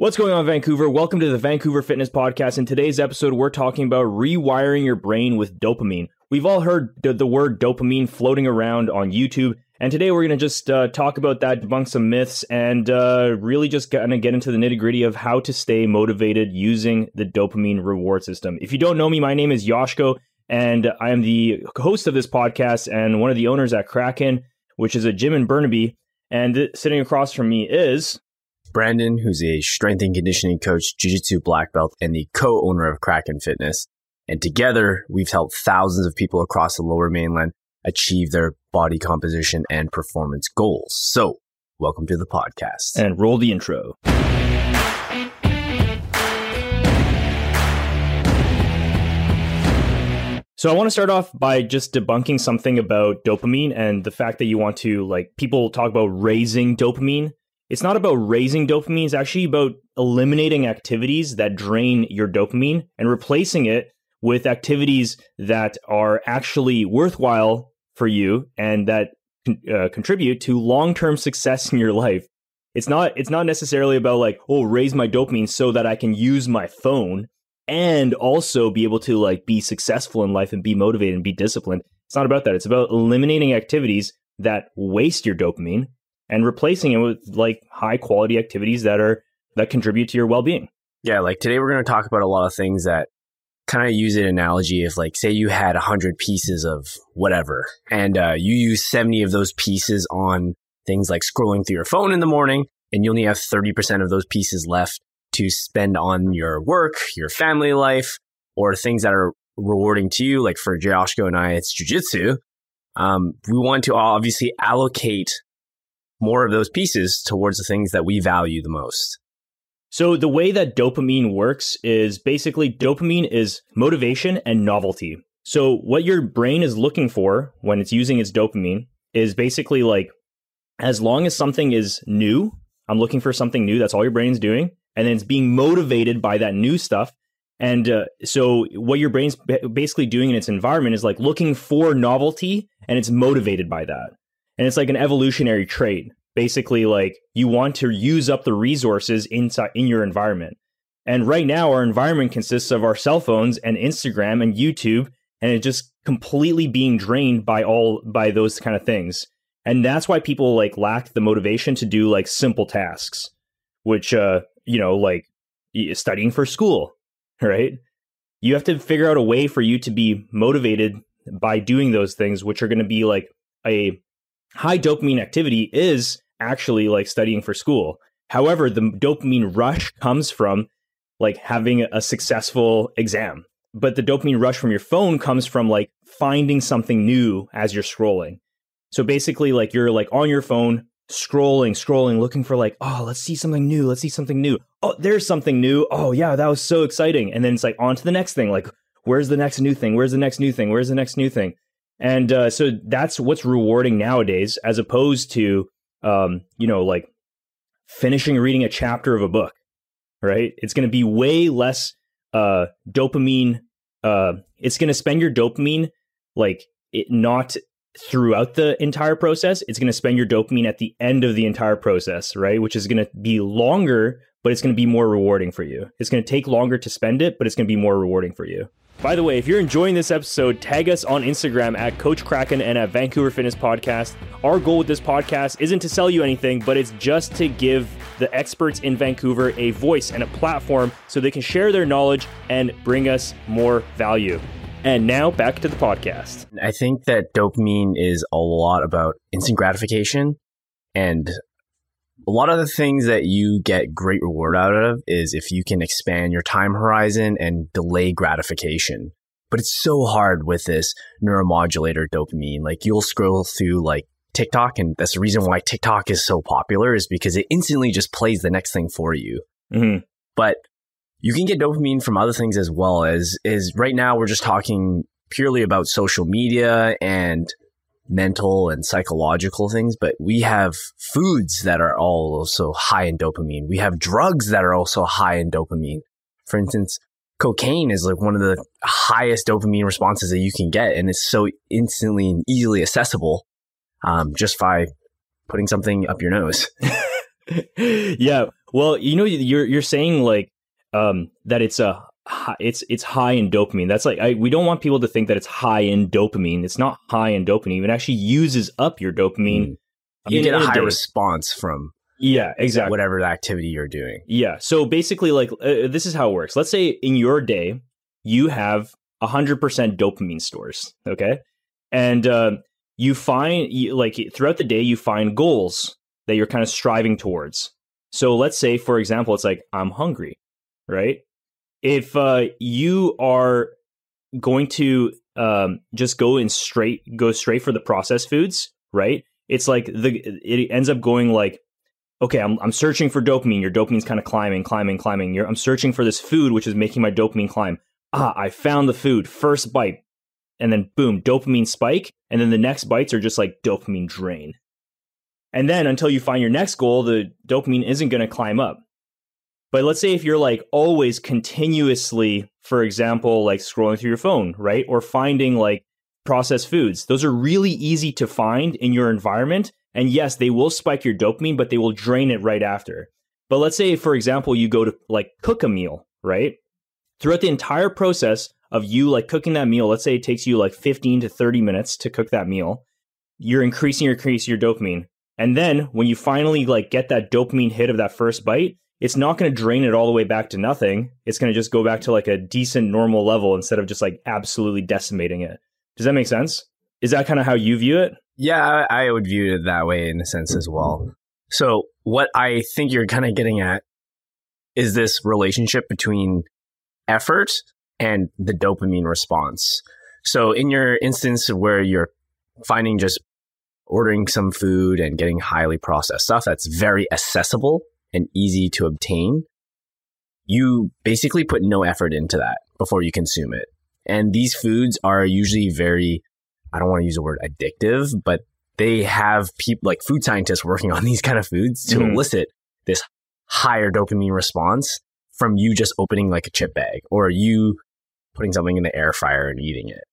What's going on, Vancouver? Welcome to the Vancouver Fitness Podcast. In today's episode, we're talking about rewiring your brain with dopamine. We've all heard the, word dopamine floating around on YouTube, and today we're going to just uh, talk about that, debunk some myths, and uh, really just kind of get into the nitty gritty of how to stay motivated using the dopamine reward system. If you don't know me, my name is Yoshko, and I am the host of this podcast and one of the owners at Kraken, which is a gym in Burnaby. And th- sitting across from me is Brandon, who's a strength and conditioning coach, jiu-jitsu black belt, and the co-owner of Kraken Fitness. And together, we've helped thousands of people across the lower mainland achieve their body composition and performance goals. So, welcome to the podcast. and roll the intro. So I want to start off by just debunking something about dopamine and the fact that you want to like people talk about raising dopamine. It's not about raising dopamine, it's actually about eliminating activities that drain your dopamine and replacing it with activities that are actually worthwhile for you and that uh, contribute to long-term success in your life. It's not it's not necessarily about like, oh, raise my dopamine so that I can use my phone and also be able to like be successful in life and be motivated and be disciplined. It's not about that. It's about eliminating activities that waste your dopamine and replacing it with like high quality activities that are that contribute to your well-being. Yeah, like today we're going to talk about a lot of things that kind of use an analogy of like, say you had 100 pieces of whatever, and uh, you use 70 of those pieces on things like scrolling through your phone in the morning, and you only have 30% of those pieces left to spend on your work, your family life, or things that are rewarding to you. Like for Joshko and I, it's jujitsu. Um, we want to obviously allocate more of those pieces towards the things that we value the most. So the way that dopamine works is basically dopamine is motivation and novelty. So what your brain is looking for when it's using its dopamine is basically like as long as something is new, I'm looking for something new, that's all your brain's doing, and then it's being motivated by that new stuff. And uh, so what your brain's basically doing in its environment is like looking for novelty and it's motivated by that. And it's like an evolutionary trait basically like you want to use up the resources inside in your environment. And right now our environment consists of our cell phones and Instagram and YouTube and it just completely being drained by all by those kind of things. And that's why people like lack the motivation to do like simple tasks, which uh you know like studying for school, right? You have to figure out a way for you to be motivated by doing those things which are going to be like a high dopamine activity is actually like studying for school. However, the dopamine rush comes from like having a successful exam. But the dopamine rush from your phone comes from like finding something new as you're scrolling. So basically like you're like on your phone scrolling, scrolling, looking for like, oh, let's see something new. Let's see something new. Oh, there's something new. Oh, yeah, that was so exciting. And then it's like on to the next thing. Like, where's the next new thing? Where's the next new thing? Where's the next new thing? And uh, so that's what's rewarding nowadays, as opposed to, um, you know, like finishing reading a chapter of a book, right? It's going to be way less uh, dopamine. Uh, it's going to spend your dopamine like it not throughout the entire process. It's going to spend your dopamine at the end of the entire process, right? Which is going to be longer, but it's going to be more rewarding for you. It's going to take longer to spend it, but it's going to be more rewarding for you. By the way, if you're enjoying this episode, tag us on Instagram at Coach Kraken and at Vancouver Fitness Podcast. Our goal with this podcast isn't to sell you anything, but it's just to give the experts in Vancouver a voice and a platform so they can share their knowledge and bring us more value. And now back to the podcast. I think that dopamine is a lot about instant gratification and a lot of the things that you get great reward out of is if you can expand your time horizon and delay gratification. But it's so hard with this neuromodulator dopamine. Like you'll scroll through like TikTok and that's the reason why TikTok is so popular is because it instantly just plays the next thing for you. Mhm. But you can get dopamine from other things as well as is right now we're just talking purely about social media and mental and psychological things, but we have foods that are also high in dopamine. We have drugs that are also high in dopamine. For instance, cocaine is like one of the highest dopamine responses that you can get, and it's so instantly and easily accessible um, just by putting something up your nose. yeah. Well, you know, you're you're saying like um, that it's a it's it's high in dopamine. That's like I, we don't want people to think that it's high in dopamine. It's not high in dopamine. It actually uses up your dopamine. You in- get a high response from Yeah, exactly. whatever activity you're doing. Yeah. So basically, like uh, this is how it works. Let's say in your day you have hundred percent dopamine stores. Okay, and uh, you find you, like throughout the day you find goals that you're kind of striving towards. So let's say, for example, it's like I'm hungry, right? If uh, you are going to um, just go in straight go straight for the processed foods, right? It's like the it ends up going like okay, I'm, I'm searching for dopamine. Your dopamine's kind of climbing, climbing, climbing. You're, I'm searching for this food, which is making my dopamine climb. Ah, I found the food. First bite. And then boom, dopamine spike. And then the next bites are just like dopamine drain. And then until you find your next goal, the dopamine isn't going to climb up. But let's say if you're like always continuously, for example, like scrolling through your phone, right? Or finding like processed foods, those are really easy to find in your environment. And yes, they will spike your dopamine, but they will drain it right after. But let's say, for example, you go to like cook a meal, right? Throughout the entire process of you like cooking that meal, let's say it takes you like 15 to 30 minutes to cook that meal, you're increasing your increasing your dopamine. And then when you finally like get that dopamine hit of that first bite, it's not going to drain it all the way back to nothing. It's going to just go back to like a decent normal level instead of just like absolutely decimating it. Does that make sense? Is that kind of how you view it? Yeah, I would view it that way in a sense as well. So, what I think you're kind of getting at is this relationship between effort and the dopamine response. So, in your instance where you're finding just ordering some food and getting highly processed stuff that's very accessible and easy to obtain, you basically put no effort into that before you consume it. And these foods are usually very, I don't want to use the word addictive, but they have people like food scientists working on these kind of foods to Mhm. elicit this higher dopamine response from you just opening like a chip bag or you putting something in the air fryer and eating it.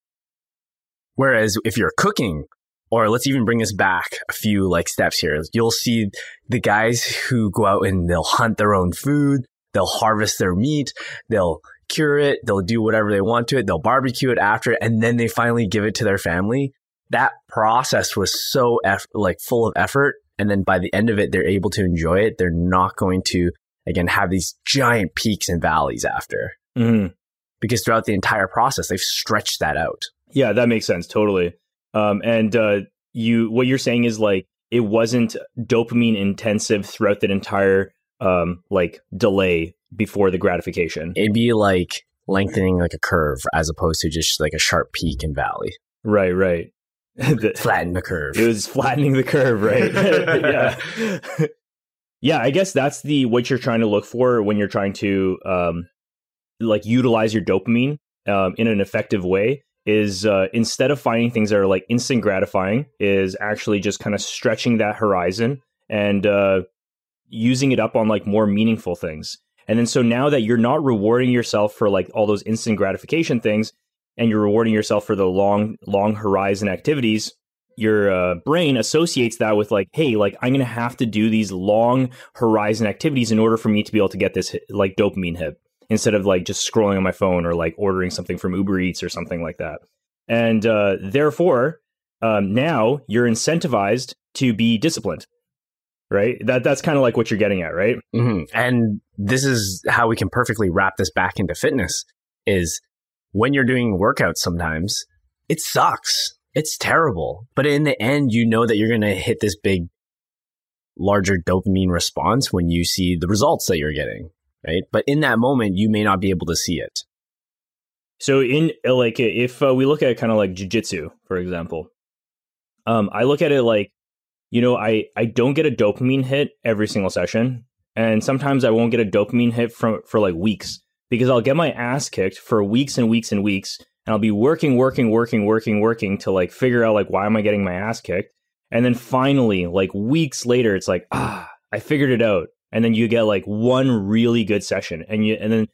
Whereas if you're cooking, or let's even bring this back a few like steps here, you'll see the guys who go out and they'll hunt their own food, they'll harvest their meat, they'll cure it, they'll do whatever they want to it, they'll barbecue it after, and then they finally give it to their family. That process was so eff- like full of effort, and then by the end of it, they're able to enjoy it. They're not going to again have these giant peaks and valleys after Mm-hmm. because throughout the entire process, they've stretched that out. Yeah, that makes sense totally. Um, and uh, you, what you're saying is like it wasn't dopamine intensive throughout that entire um, like delay before the gratification. It'd be like lengthening like a curve as opposed to just like a sharp peak and valley. Right, right. The- Flatten the curve. it was flattening the curve, right? yeah. yeah, I guess that's the what you're trying to look for when you're trying to um, like utilize your dopamine um, in an effective way. Is uh, instead of finding things that are like instant gratifying, is actually just kind of stretching that horizon and uh, using it up on like more meaningful things. And then so now that you're not rewarding yourself for like all those instant gratification things, and you're rewarding yourself for the long, long horizon activities, your uh, brain associates that with like, hey, like I'm gonna have to do these long horizon activities in order for me to be able to get this like dopamine hit instead of like just scrolling on my phone or like ordering something from Uber Eats or something like that. And uh, therefore, um, now you're incentivized to be disciplined, right? That that's kind of like what you're getting at, right? hmm And this is how we can perfectly wrap this back into fitness is when you're doing workouts sometimes, it sucks. It's terrible. But in the end, you know that you're going to hit this big, larger dopamine response when you see the results that you're getting, right? But in that moment, you may not be able to see it. So in uh, like if uh, we look at kind of like jujitsu, for example, um, I look at it like, you know, I I don't get a dopamine hit every single session, and sometimes I won't get a dopamine hit from for like weeks because I'll get my ass kicked for weeks and weeks and weeks, and I'll be working, working, working, working, working to like figure out like why am I getting my ass kicked, and then finally, like weeks later, it's like ah, I figured it out, and then you get like one really good session, and you and then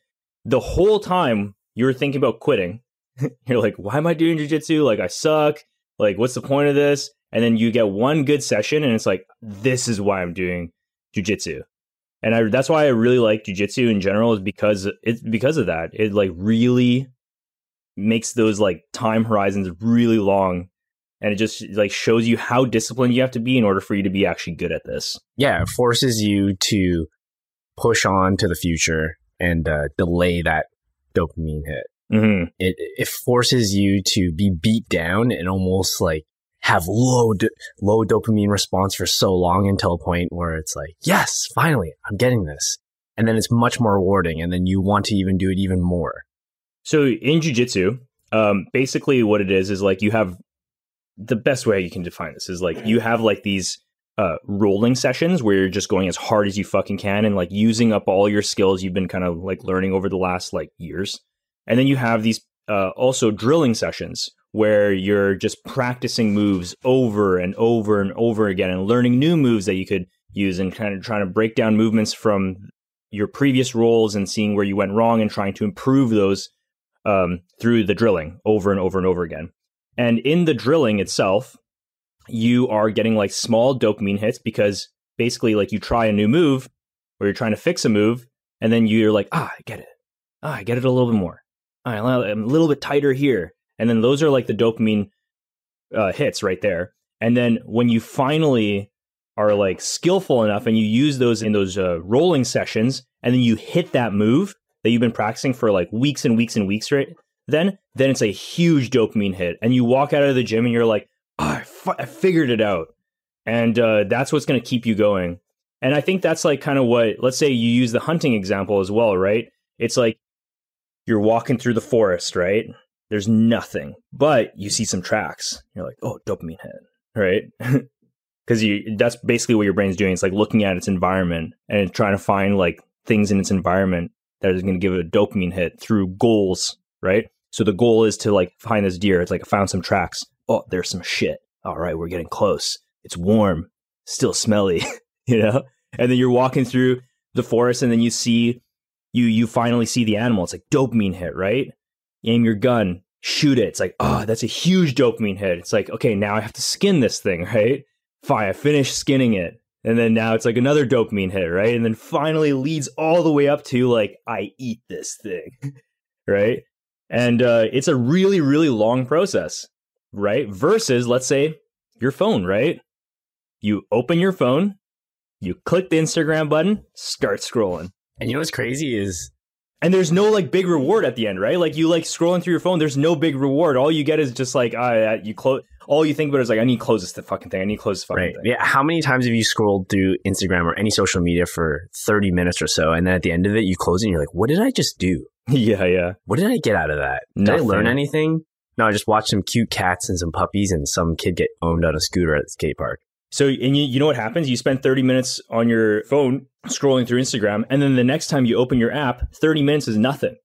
the whole time you're thinking about quitting. You're like, why am I doing jujitsu? Like, I suck. Like, what's the point of this? And then you get one good session, and it's like, this is why I'm doing jujitsu. And I, that's why I really like jujitsu in general is because it's because of that. It like really makes those like time horizons really long and it just like shows you how disciplined you have to be in order for you to be actually good at this. Yeah, it forces you to push on to the future and uh, delay that dopamine hit. Mm-hmm. It it forces you to be beat down and almost like have low do- low dopamine response for so long until a point where it's like, yes, finally, I'm getting this, and then it's much more rewarding, and then you want to even do it even more. So in jujitsu, um, basically what it is is like you have the best way you can define this is like you have like these uh, rolling sessions where you're just going as hard as you fucking can and like using up all your skills you've been kind of like learning over the last like years. And then you have these uh, also drilling sessions where you're just practicing moves over and over and over again and learning new moves that you could use and kind of trying to break down movements from your previous rolls and seeing where you went wrong and trying to improve those um, through the drilling over and over and over again. And in the drilling itself, you are getting like small dopamine hits because basically, like you try a new move or you're trying to fix a move, and then you're like, ah, I get it. Ah, I get it a little bit more. I'm a little bit tighter here. And then those are like the dopamine uh, hits right there. And then when you finally are like skillful enough and you use those in those uh, rolling sessions, and then you hit that move that you've been practicing for like weeks and weeks and weeks, right? Then, then it's a huge dopamine hit, and you walk out of the gym and you're like, oh, I, I figured it out, and uh, that's what's going to keep you going. And I think that's like kind of what, let's say you use the hunting example as well, right? It's like you're walking through the forest, right? There's nothing, but you see some tracks. You're like, oh, dopamine hit, right? Because you that's basically what your brain's doing. It's like looking at its environment and trying to find like things in its environment that is going to give it a dopamine hit through goals, right? So the goal is to like find this deer. It's like I found some tracks. Oh, there's some shit. All right, we're getting close. It's warm, still smelly, you know? And then you're walking through the forest and then you see you you finally see the animal. It's like dopamine hit, right? Aim your gun, shoot it. It's like, oh, that's a huge dopamine hit. It's like, okay, now I have to skin this thing, right? Fine, I finished skinning it. And then now it's like another dopamine hit, right? And then finally leads all the way up to like, I eat this thing, right? And uh, it's a really, really long process, right? Versus, let's say, your phone, right? You open your phone, you click the Instagram button, start scrolling. And you know what's crazy is and there's no like big reward at the end, right? Like you like scrolling through your phone, there's no big reward. All you get is just like, uh, you close. All you think about is like, I need to close this fucking thing. I need to close this fucking right. thing. Yeah. How many times have you scrolled through Instagram or any social media for 30 minutes or so, and then at the end of it, you close it and you're like, what did I just do? Yeah, yeah. What did I get out of that? Did Nothing. I learn anything? No, I just watched some cute cats and some puppies and some kid get owned on a scooter at the skate park. So, and you, you know what happens? You spend 30 minutes on your phone scrolling through Instagram, and then the next time you open your app, 30 minutes is nothing.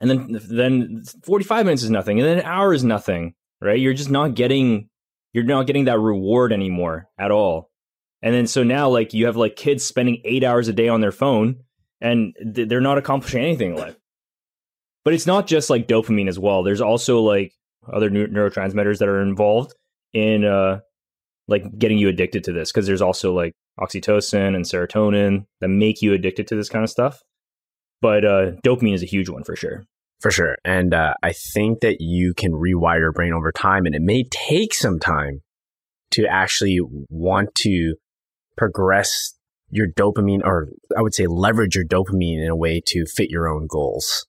And then, then 45 minutes is nothing, and then an hour is nothing, right? You're just not getting, you're not getting that reward anymore at all. And then, so now, like, you have like kids spending eight hours a day on their phone, and they're not accomplishing anything in life. But it's not just like dopamine as well. There's also like other neu- neurotransmitters that are involved in, uh, like getting you addicted to this because there's also like oxytocin and serotonin that make you addicted to this kind of stuff. But uh, dopamine is a huge one for sure. For sure. And uh, I think that you can rewire your brain over time, and it may take some time to actually want to progress your dopamine, or I would say leverage your dopamine in a way to fit your own goals.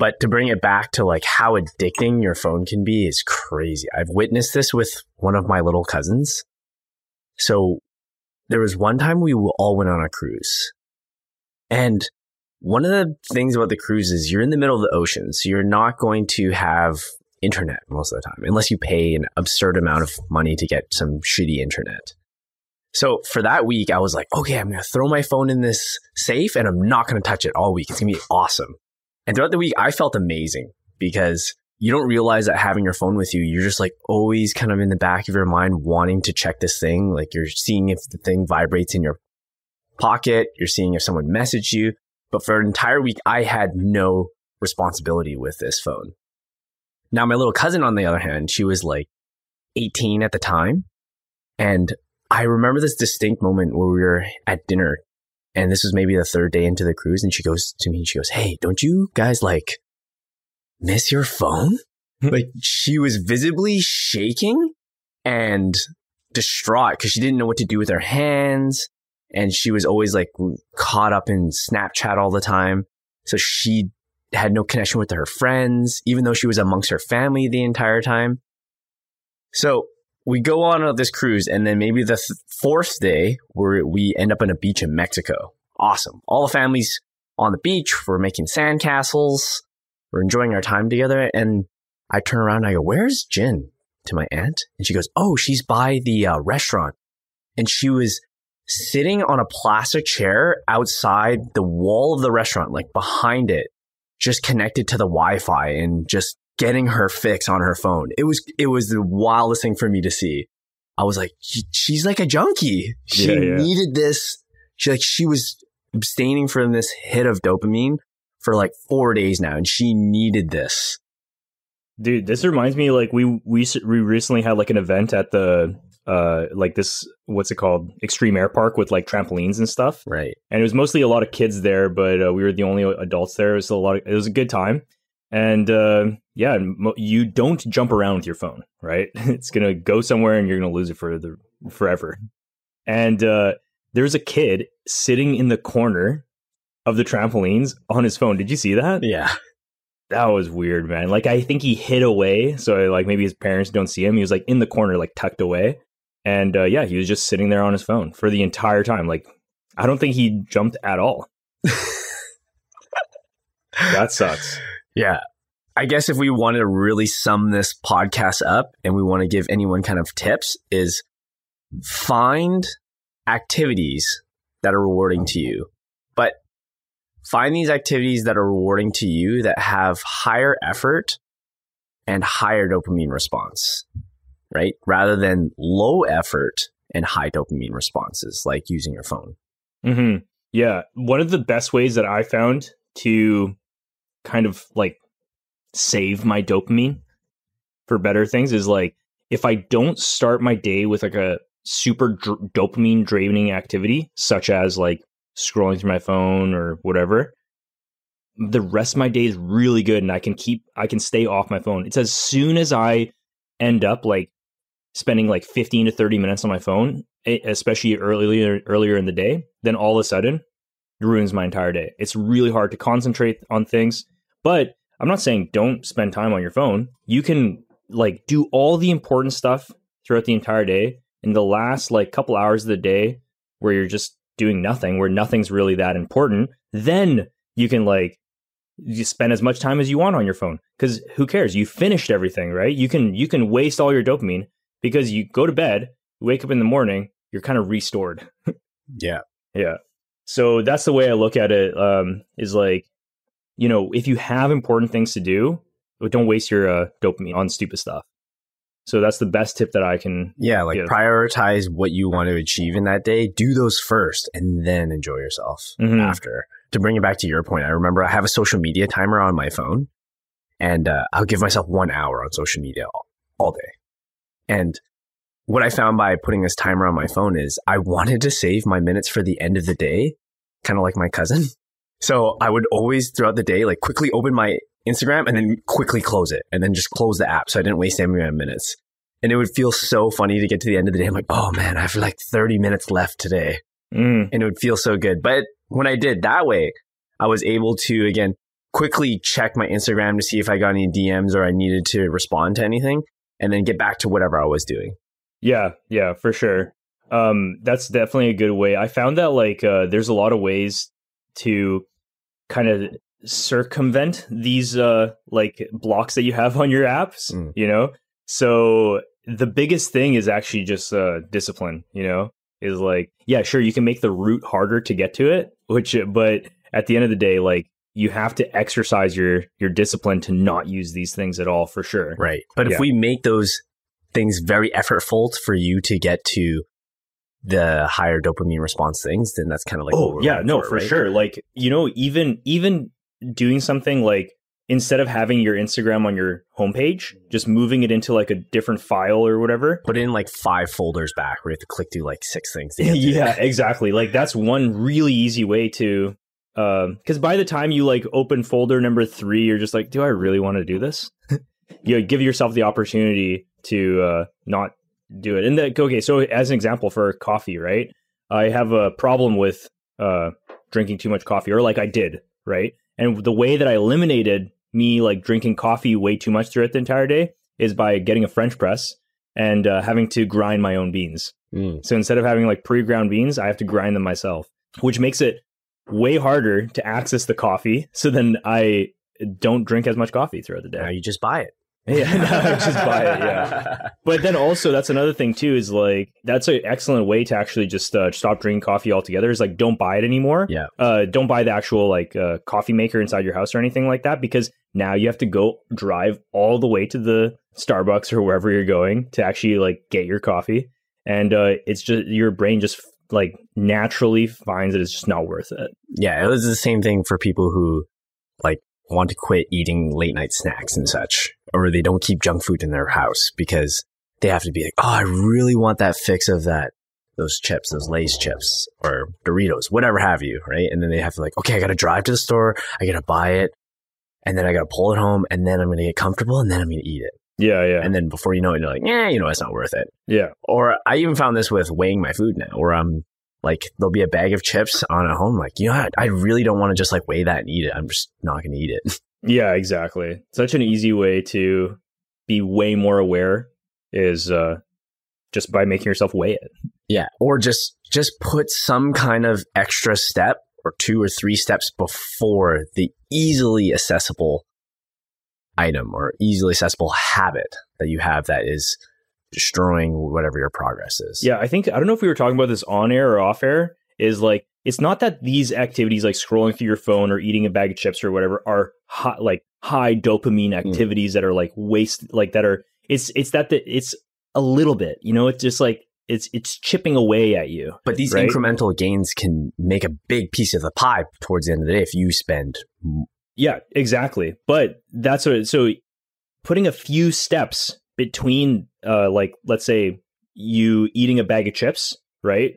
But to bring it back to like how addicting your phone can be is crazy. I've witnessed this with one of my little cousins. So there was one time we all went on a cruise. And one of the things about the cruise is you're in the middle of the ocean. So you're not going to have internet most of the time, unless you pay an absurd amount of money to get some shitty internet. So for that week, I was like, okay, I'm going to throw my phone in this safe and I'm not going to touch it all week. It's going to be awesome. And throughout the week, I felt amazing because you don't realize that having your phone with you, you're just like always kind of in the back of your mind wanting to check this thing. Like you're seeing if the thing vibrates in your pocket, you're seeing if someone messaged you. But for an entire week, I had no responsibility with this phone. Now, my little cousin, on the other hand, she was like 18 at the time. And I remember this distinct moment where we were at dinner And this was maybe the third day into the cruise. And she goes to me and she goes, Hey, don't you guys like miss your phone? Hmm. like she was visibly shaking and distraught because she didn't know what to do with her hands. And she was always like caught up in Snapchat all the time. So she had no connection with her friends, even though she was amongst her family the entire time. So we go on this cruise, and then maybe the th- fourth day, where we end up on a beach in Mexico. Awesome. All the families on the beach. We're making sandcastles. We're enjoying our time together. And I turn around and I go, Where's Jin? To my aunt. And she goes, Oh, she's by the uh, restaurant. And she was sitting on a plastic chair outside the wall of the restaurant, like behind it, just connected to the Wi-Fi and just getting her fix on her phone. It was it was the wildest thing for me to see. I was like, she's like a junkie. She yeah, yeah. needed this. She like she was abstaining from this hit of dopamine for like four days now, and she needed this. Dude, this reminds me like we we we recently had like an event at the uh like this what's it called extreme air park with like trampolines and stuff right and it was mostly a lot of kids there but uh, we were the only adults there it was a lot of, it was a good time and uh yeah you don't jump around with your phone right it's gonna go somewhere and you're gonna lose it for the forever and uh there's a kid sitting in the corner of the trampolines on his phone did you see that yeah that was weird man like i think he hid away so like maybe his parents don't see him he was like in the corner like tucked away and uh, yeah, he was just sitting there on his phone for the entire time. Like, I don't think he jumped at all. that sucks. Yeah. I guess if we wanted to really sum this podcast up and we want to give anyone kind of tips, is find activities that are rewarding to you. But find these activities that are rewarding to you that have higher effort and higher dopamine response right? Rather than low effort and high dopamine responses like using your phone. Mm-hmm. Yeah. One of the best ways that I found to kind of like save my dopamine for better things is like if I don't start my day with like a super dr- dopamine draining activity, such as like scrolling through my phone or whatever, the rest of my day is really good and I can keep, I can stay off my phone. It's as soon as I end up like spending like 15 to 30 minutes on my phone, especially earlier earlier in the day, then all of a sudden ruins my entire day. It's really hard to concentrate on things. But I'm not saying don't spend time on your phone. You can like do all the important stuff throughout the entire day. In the last like couple hours of the day where you're just doing nothing, where nothing's really that important, then you can like you spend as much time as you want on your phone because who cares you finished everything right you can you can waste all your dopamine because you go to bed, wake up in the morning, you're kind of restored. yeah. Yeah. So that's the way I look at it. Um, is like, you know, if you have important things to do, don't waste your uh, dopamine on stupid stuff. So that's the best tip that I can. Yeah, like give. prioritize what you want to achieve in that day. Do those first, and then enjoy yourself mm-hmm. after. To bring it back to your point, I remember I have a social media timer on my phone, and uh, I'll give myself one hour on social media all, all day. And what I found by putting this timer on my phone is I wanted to save my minutes for the end of the day, kind of like my cousin. So I would always throughout the day, like quickly open my Instagram and then quickly close it and then just close the app. So I didn't waste any of my minutes. And it would feel so funny to get to the end of the day. I'm like, oh man, I have like 30 minutes left today. Mm. And it would feel so good. But when I did that way, I was able to, again, quickly check my Instagram to see if I got any DMs or I needed to respond to anything and then get back to whatever I was doing. Yeah, yeah, for sure. Um, that's definitely a good way. I found that like uh, there's a lot of ways to kind of circumvent these uh like blocks that you have on your apps, mm. you know? So the biggest thing is actually just uh discipline, you know? Is like, yeah, sure, you can make the route harder to get to it, which but at the end of the day, like you have to exercise your your discipline to not use these things at all for sure. Right. But yeah. if we make those things very effortful for you to get to the higher dopamine response things, then that's kind of like oh yeah, no, for, right? sure. Like you know, even even doing something like instead of having your Instagram on your homepage, just moving it into like a different file or whatever. Put in like five folders back where you have to click through like six things. yeah, exactly. Like that's one really easy way to because by the time you like open folder number three, you're just like, do I really want to do this? you give yourself the opportunity to uh, not do it. And that okay, so as an example for coffee, right? I have a problem with uh, drinking too much coffee, or like I did, right? And the way that I eliminated me like drinking coffee way too much throughout the entire day is by getting a French press and uh, having to grind my own beans. Mm. So instead of having like pre-ground beans, I have to grind them myself, which makes it way harder to access the coffee. So then I don't drink as much coffee throughout the Now day. you just buy it. Yeah, no, just buy it. Yeah. But then also that's another thing too is like that's an excellent way to actually just uh, stop drinking coffee altogether. Is like don't buy it anymore. Yeah. Uh, don't buy the actual like uh, coffee maker inside your house or anything like that because now you have to go drive all the way to the Starbucks or wherever you're going to actually like get your coffee, and uh, it's just your brain just like naturally finds that it's just not worth it. yeah, it was the same thing for people who like want to quit eating late night snacks and such, or they don't keep junk food in their house because they have to be like, oh, I really want that fix of that those chips, those Lay's chips or Doritos, whatever have you, right? And then they have to like, okay, I got to drive to the store, I got to buy it, and then I got to pull it home, and then I'm going to get comfortable, and then I'm going to eat it, Yeah, yeah, and then before you know it, you're like, yeah, you know, it's not worth it. yeah. Or I even found this with weighing my food now, where I'm like, there'll be a bag of chips on at home. Like, you know, what? I really don't want to just like weigh that and eat it. I'm just not going to eat it. Yeah, exactly. Such an easy way to be way more aware is uh, just by making yourself weigh it. yeah. Or just, just put some kind of extra step or two or three steps before the easily accessible item or easily accessible habit that you have that is destroying whatever your progress is. Yeah, I think I don't know if we were talking about this on air or off air. Is like it's not that these activities like scrolling through your phone or eating a bag of chips or whatever are high, like high dopamine mm. activities that are like waste like that are it's it's that the, it's a little bit you know it's just like it's it's chipping away at you But these Right. incremental gains can make a big piece of the pie towards the end of the day if you spend Yeah, exactly. But that's what. So putting a few steps between, uh, like let's say you eating a bag of chips, right?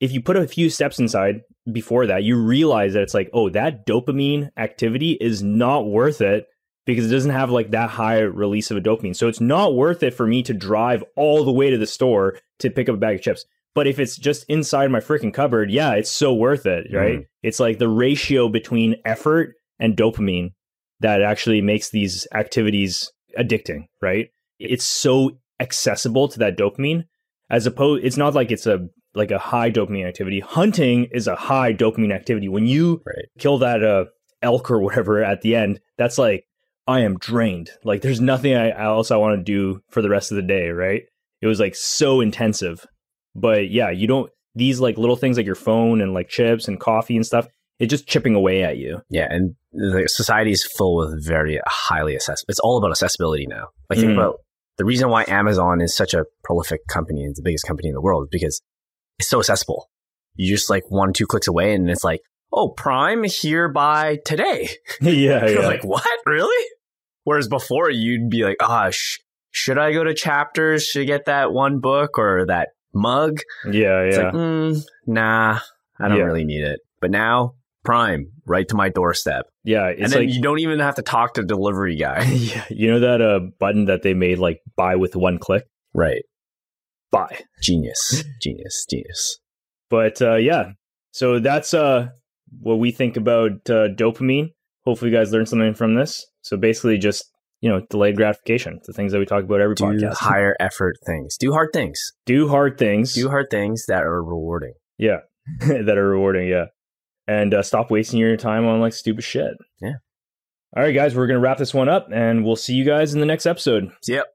If you put a few steps inside before that, you realize that it's like, oh, that dopamine activity is not worth it because it doesn't have like that high release of a dopamine. So it's not worth it for me to drive all the way to the store to pick up a bag of chips. But if it's just inside my freaking cupboard, yeah, it's so worth it, right? It's like the ratio between effort and dopamine that actually makes these activities addicting, right? It's so accessible to that dopamine as opposed it's not like it's a like a high dopamine activity. Hunting is a high dopamine activity. When you Right. kill that uh, elk or whatever at the end, that's like I am drained. Like there's nothing I, else I want to do for the rest of the day, right? It was like so intensive. But yeah, you don't these like little things like your phone and like chips and coffee and stuff, it's just chipping away at you. Yeah, and the society is full with very highly accessible. It's all about accessibility now. Like think Mhm. about the reason why Amazon is such a prolific company and the biggest company in the world is because it's so accessible. You just like one two clicks away, and it's like, oh, Prime here by today. yeah, You're yeah. like, what? Really? Whereas before, you'd be like, ah, sh- should I go to Chapters? Should I get that one book or that mug? yeah, It's yeah. like, mm, nah, I don't Yeah. really need it. But now, Prime, right to my doorstep. yeah, and then like you don't even have to talk to delivery guy. yeah, you know that uh button that they made like buy with one click? right. Buy. Genius. Genius. Genius. But uh yeah. So that's uh what we think about uh, dopamine. Hopefully you guys learned something from this. So basically just, you know, delayed gratification, the things that we talk about every Do podcast. higher effort things. Do hard things. Do hard things. Do hard things that are rewarding. yeah. that are rewarding, yeah. And uh, stop wasting your time on like stupid shit. Yeah. All right, guys, we're going to wrap this one up and we'll see you guys in the next episode. Yep.